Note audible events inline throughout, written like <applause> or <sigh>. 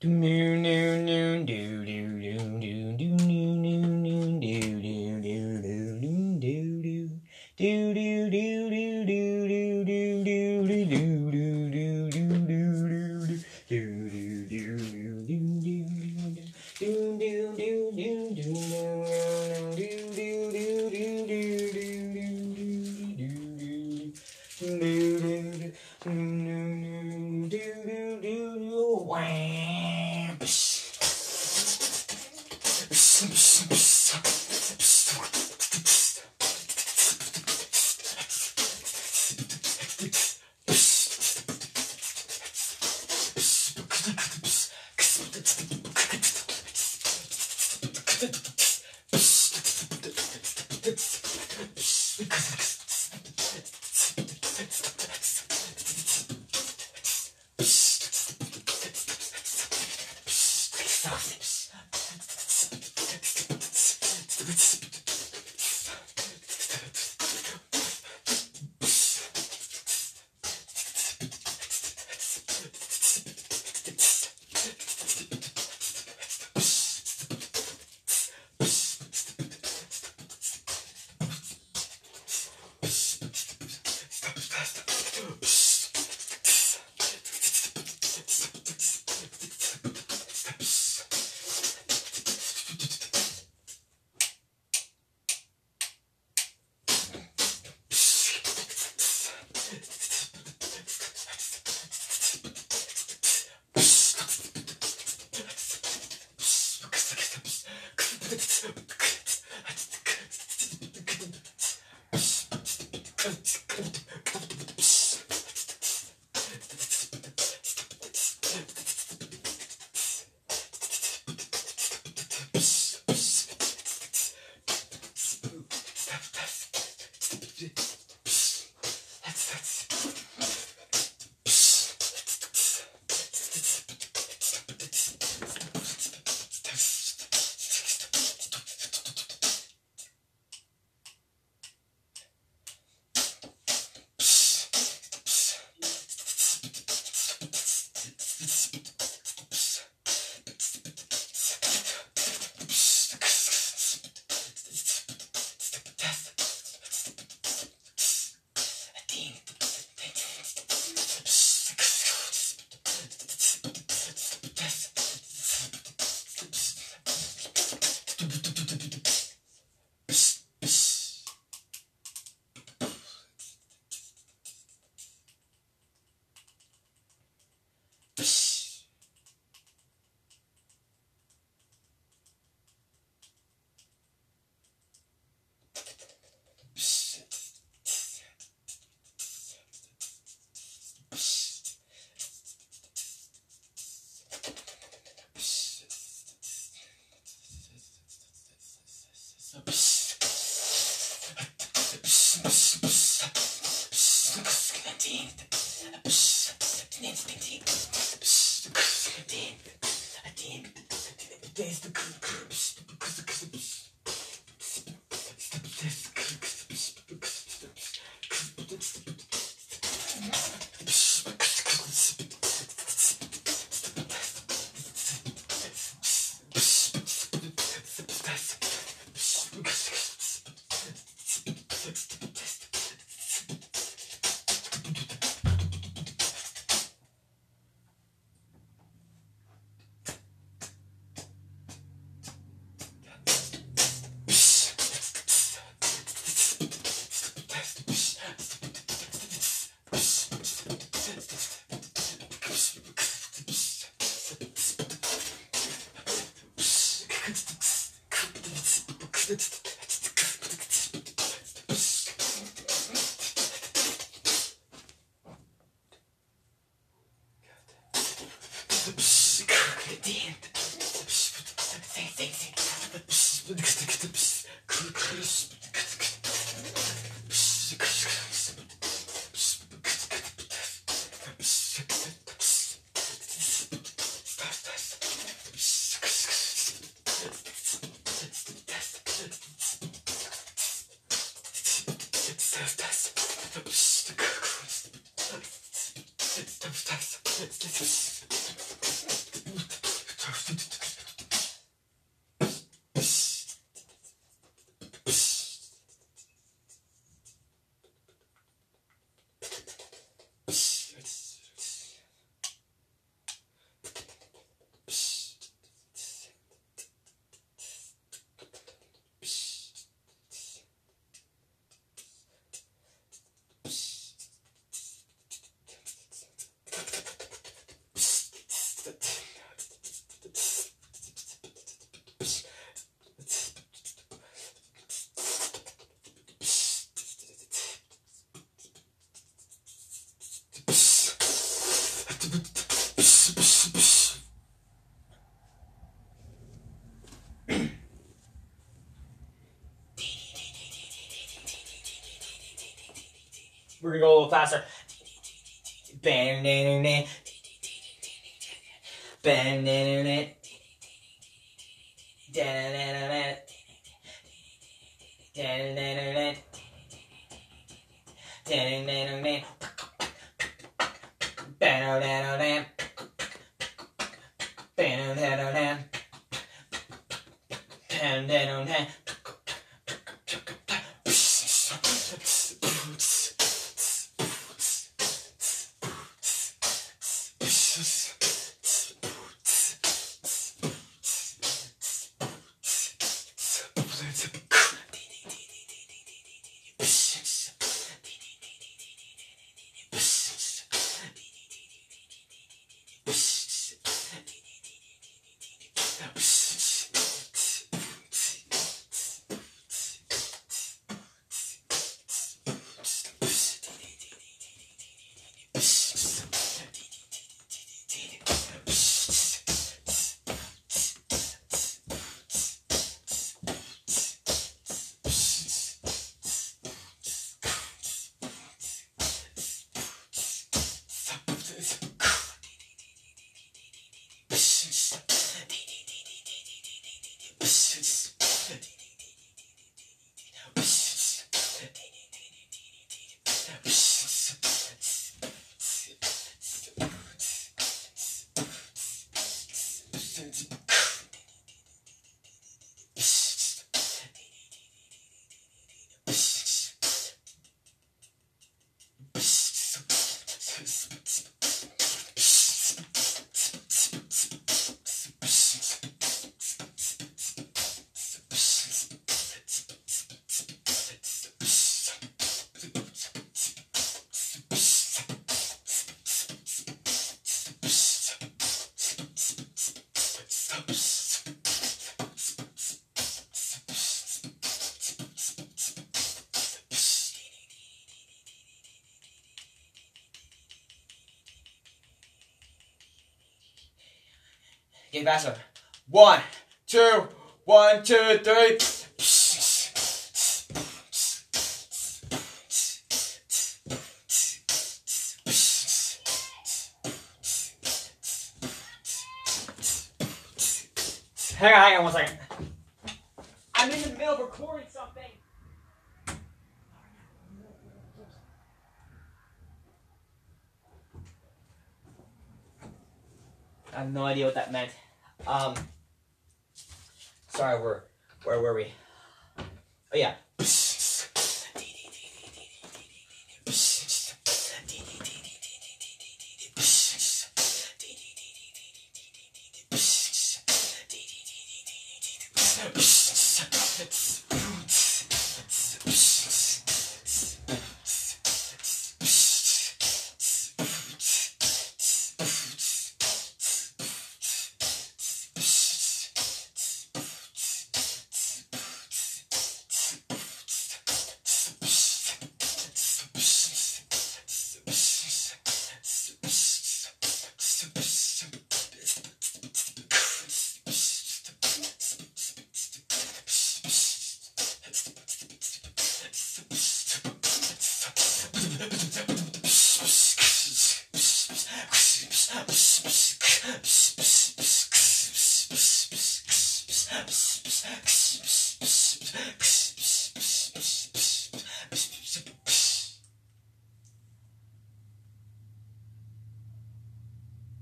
Do do do do do. Psst, psst, das, das, das. We're gonna go a little faster. ist Christians Get faster. One, two, one, two, three. On, one second. I'm in the middle of recording something. I have no idea what that meant. Um, sorry, where, where were we? Oh yeah.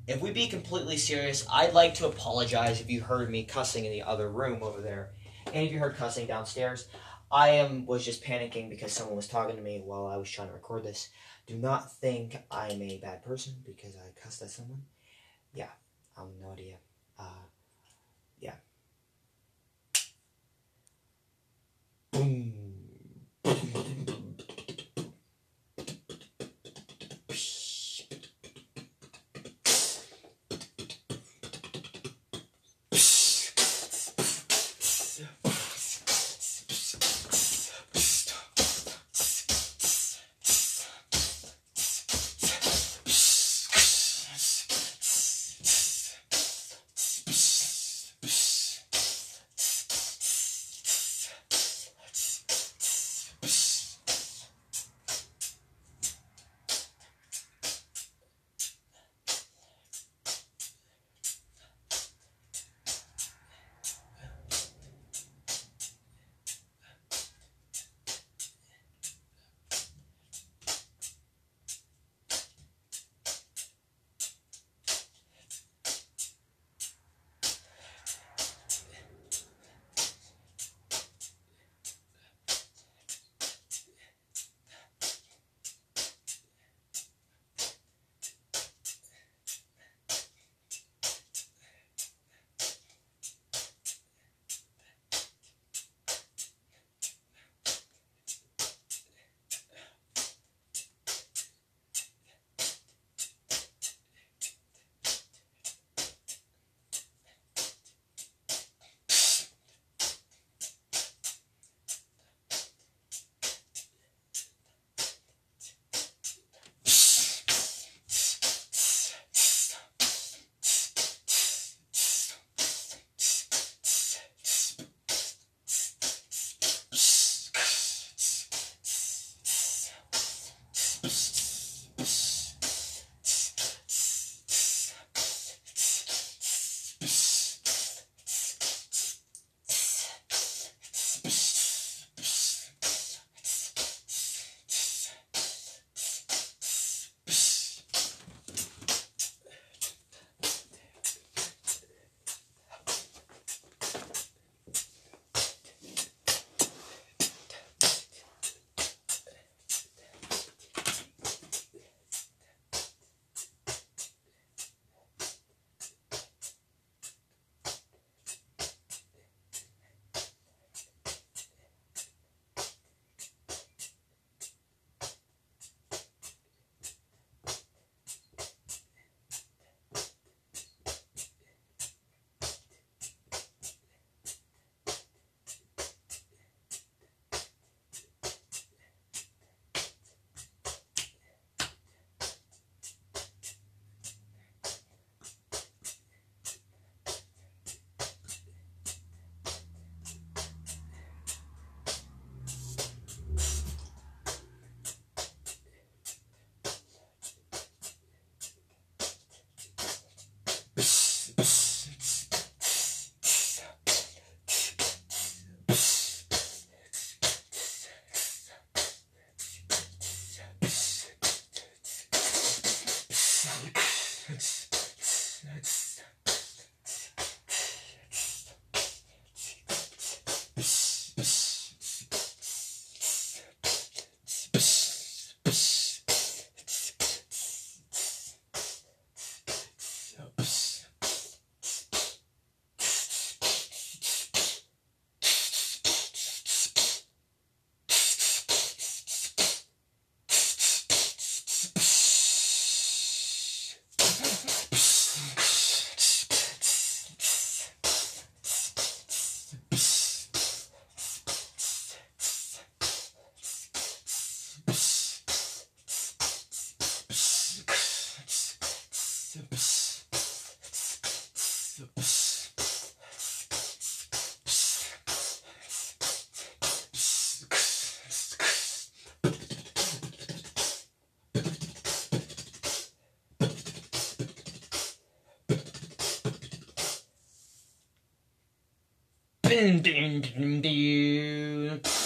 If we be completely serious, I'd like to apologize if you heard me cussing in the other room over there, and if you heard cussing downstairs. I am was just panicking because someone was talking to me while I was trying to record this. Do not think I'm a bad person because I cussed at someone. Yeah, I'm no idea. Uh, Dun, dun, dun, dun.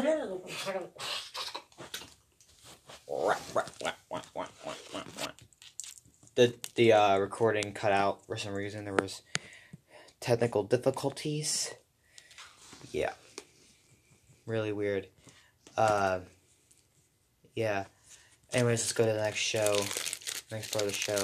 <laughs> the the uh, recording cut out for some reason. There was technical difficulties. Yeah, really weird. Uh, yeah. Anyways, let's go to the next show. Next part of the show.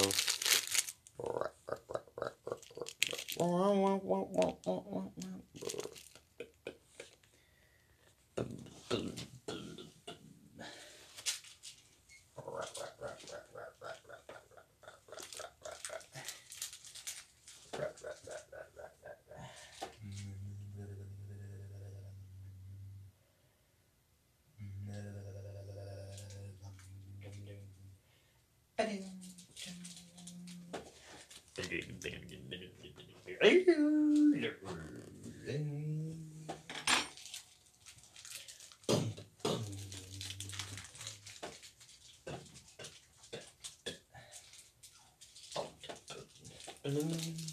Mm-hmm.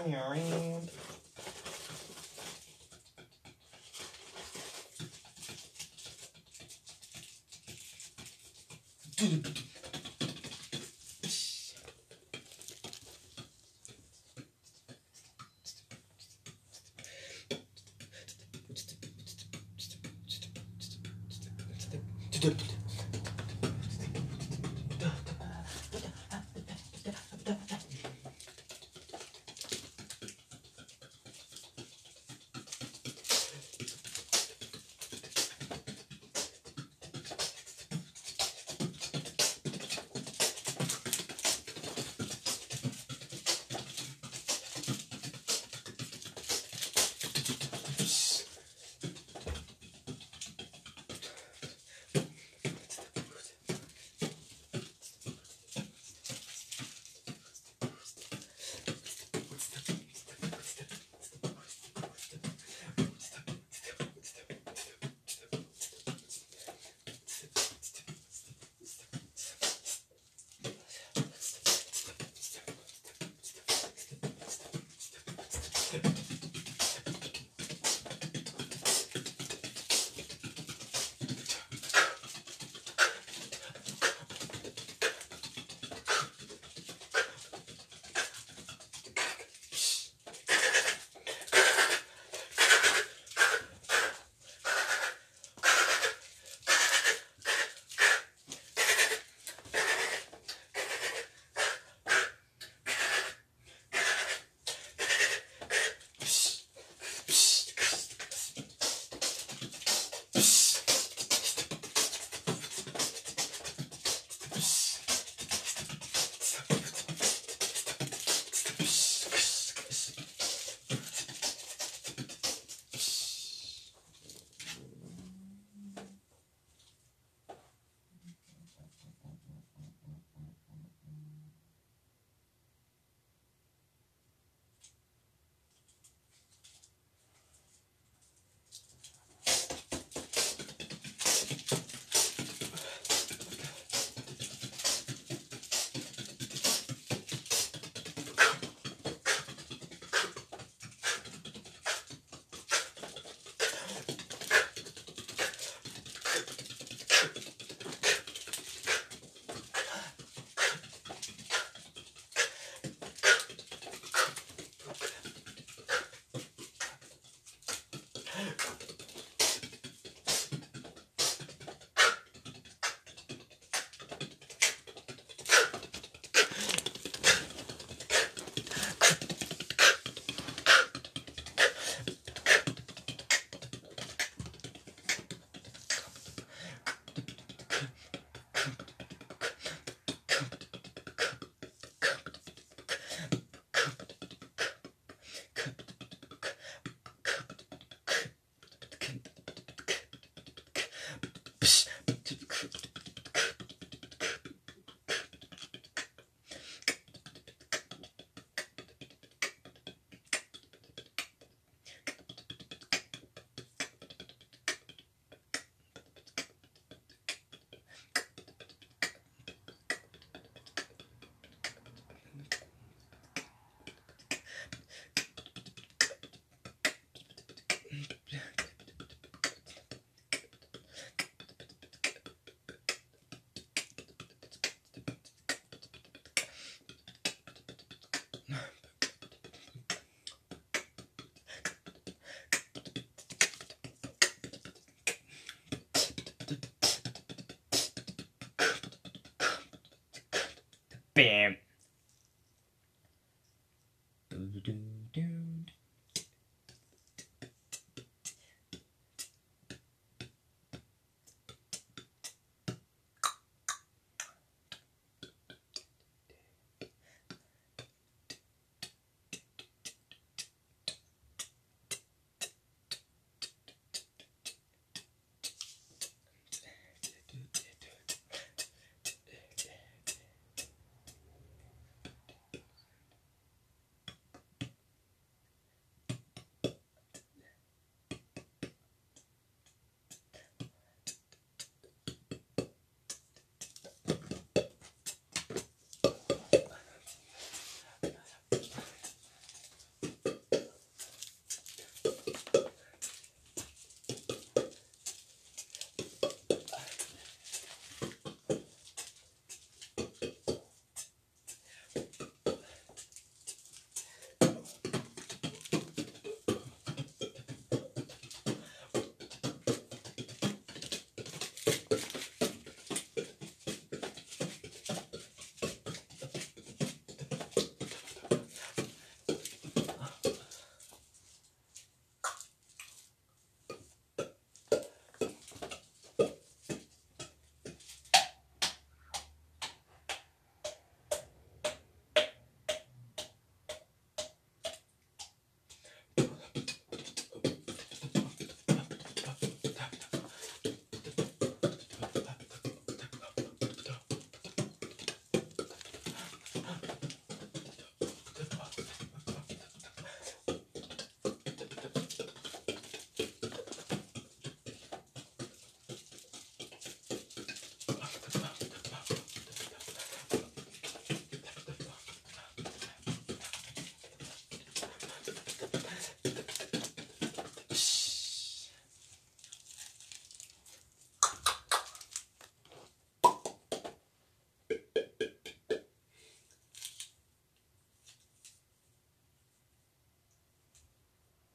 turn you around. stupid. Bam.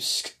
Psst.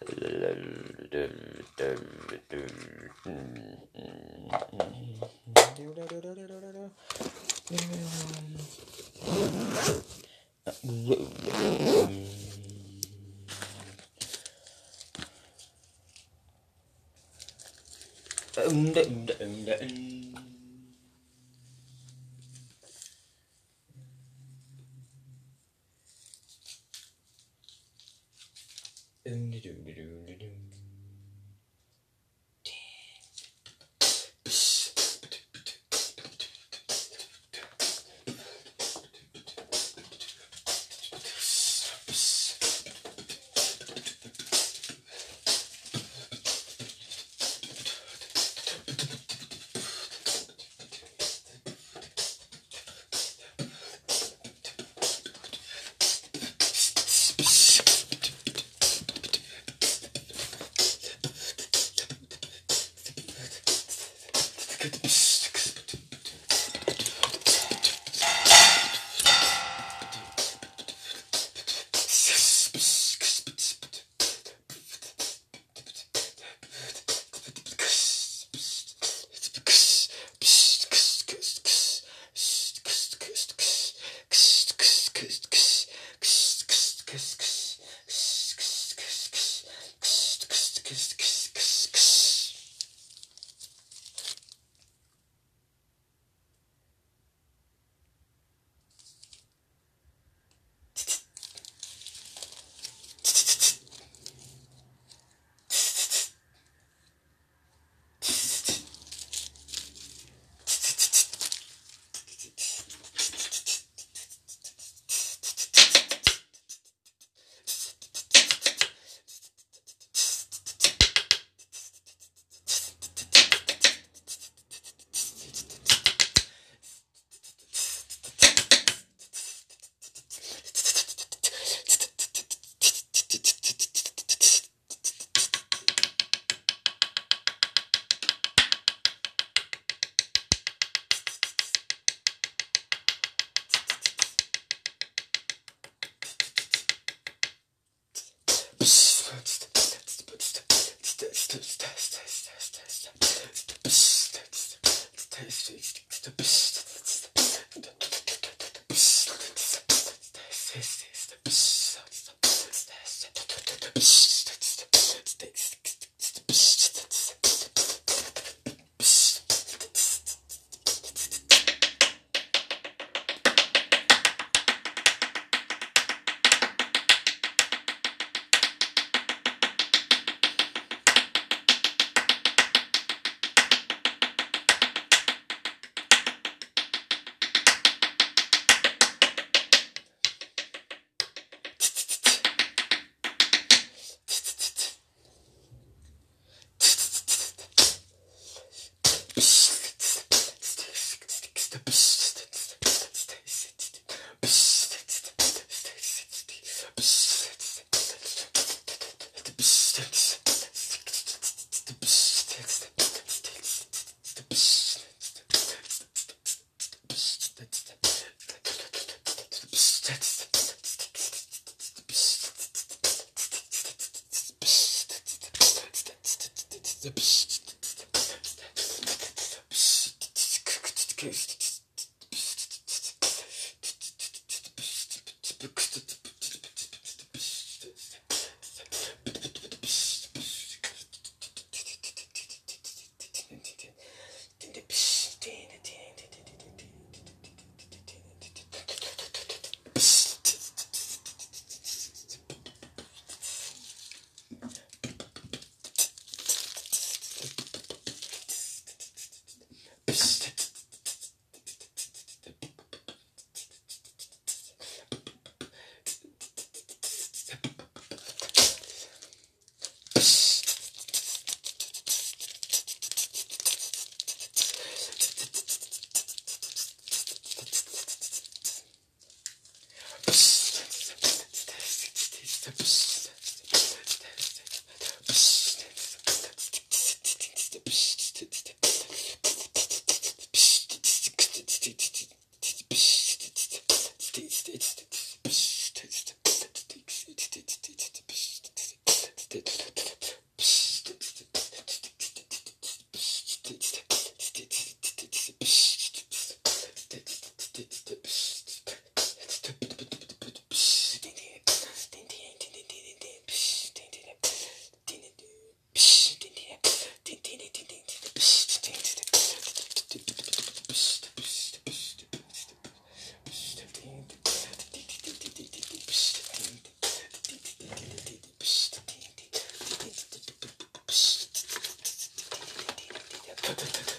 it's たたた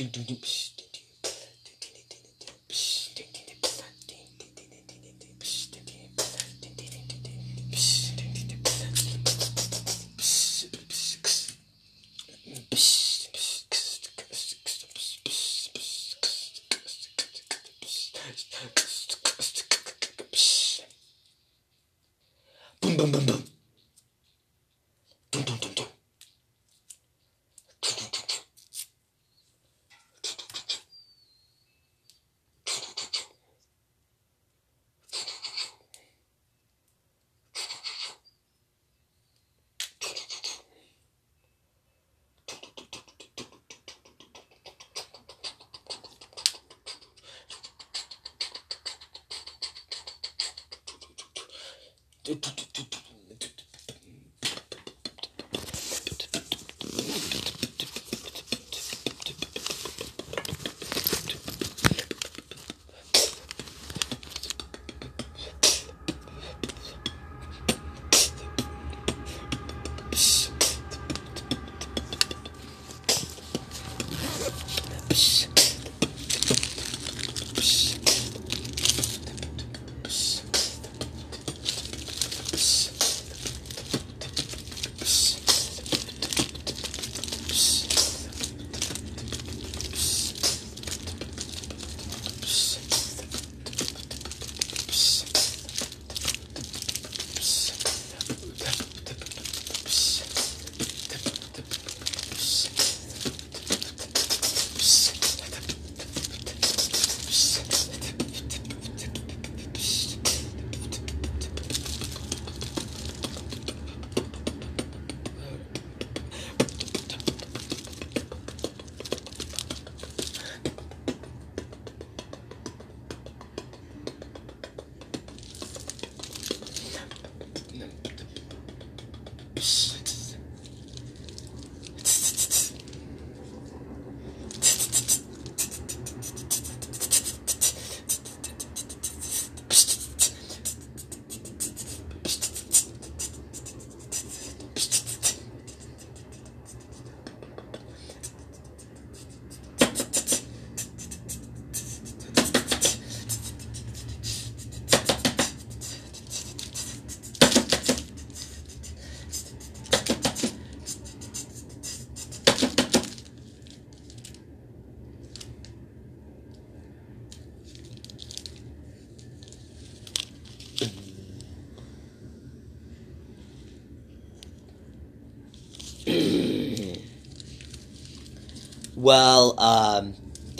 Boom,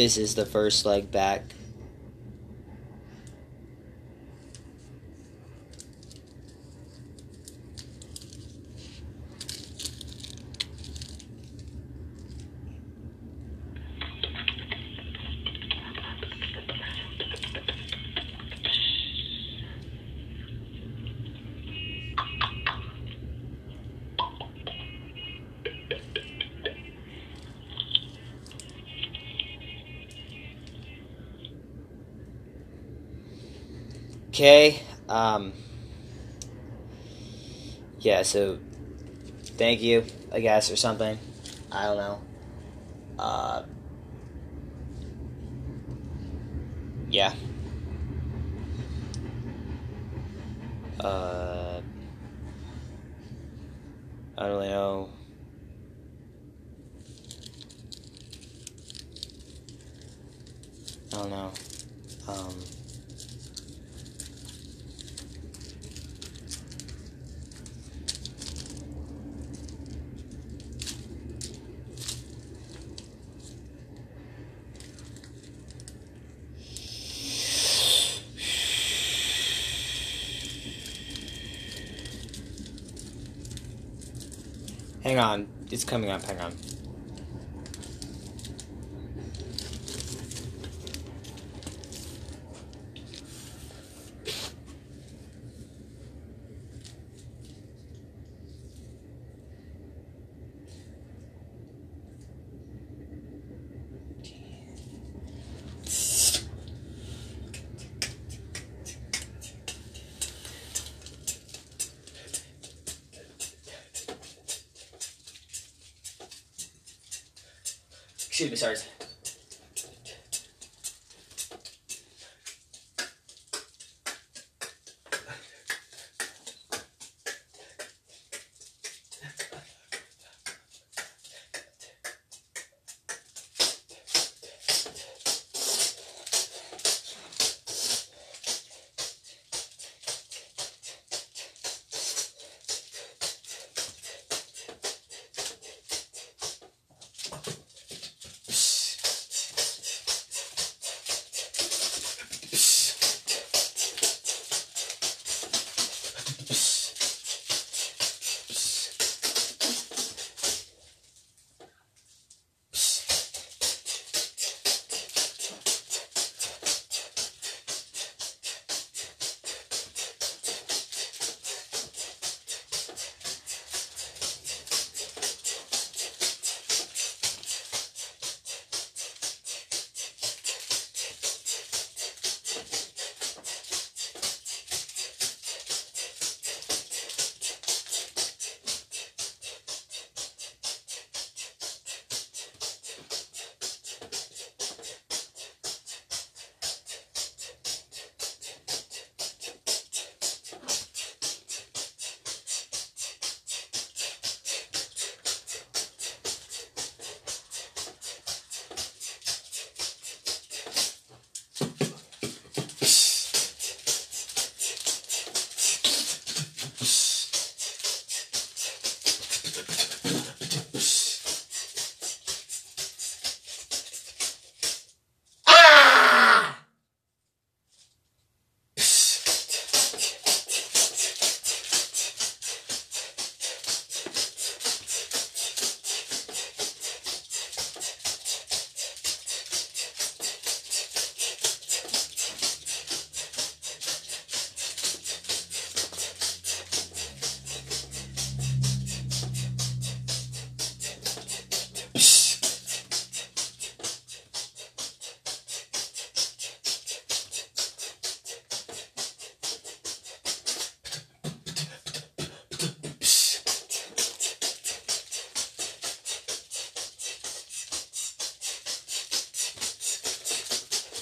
this is the first leg back. Okay. Um, yeah, so thank you, I guess, or something. I don't know. Uh, yeah. Uh, I don't really know. I don't know. Um, Hang on, it's coming up. Hang on.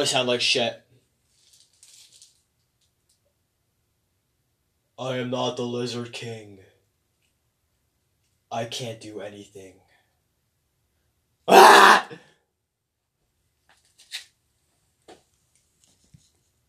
probably sound like shit. I am not the Lizard King. I can't do anything.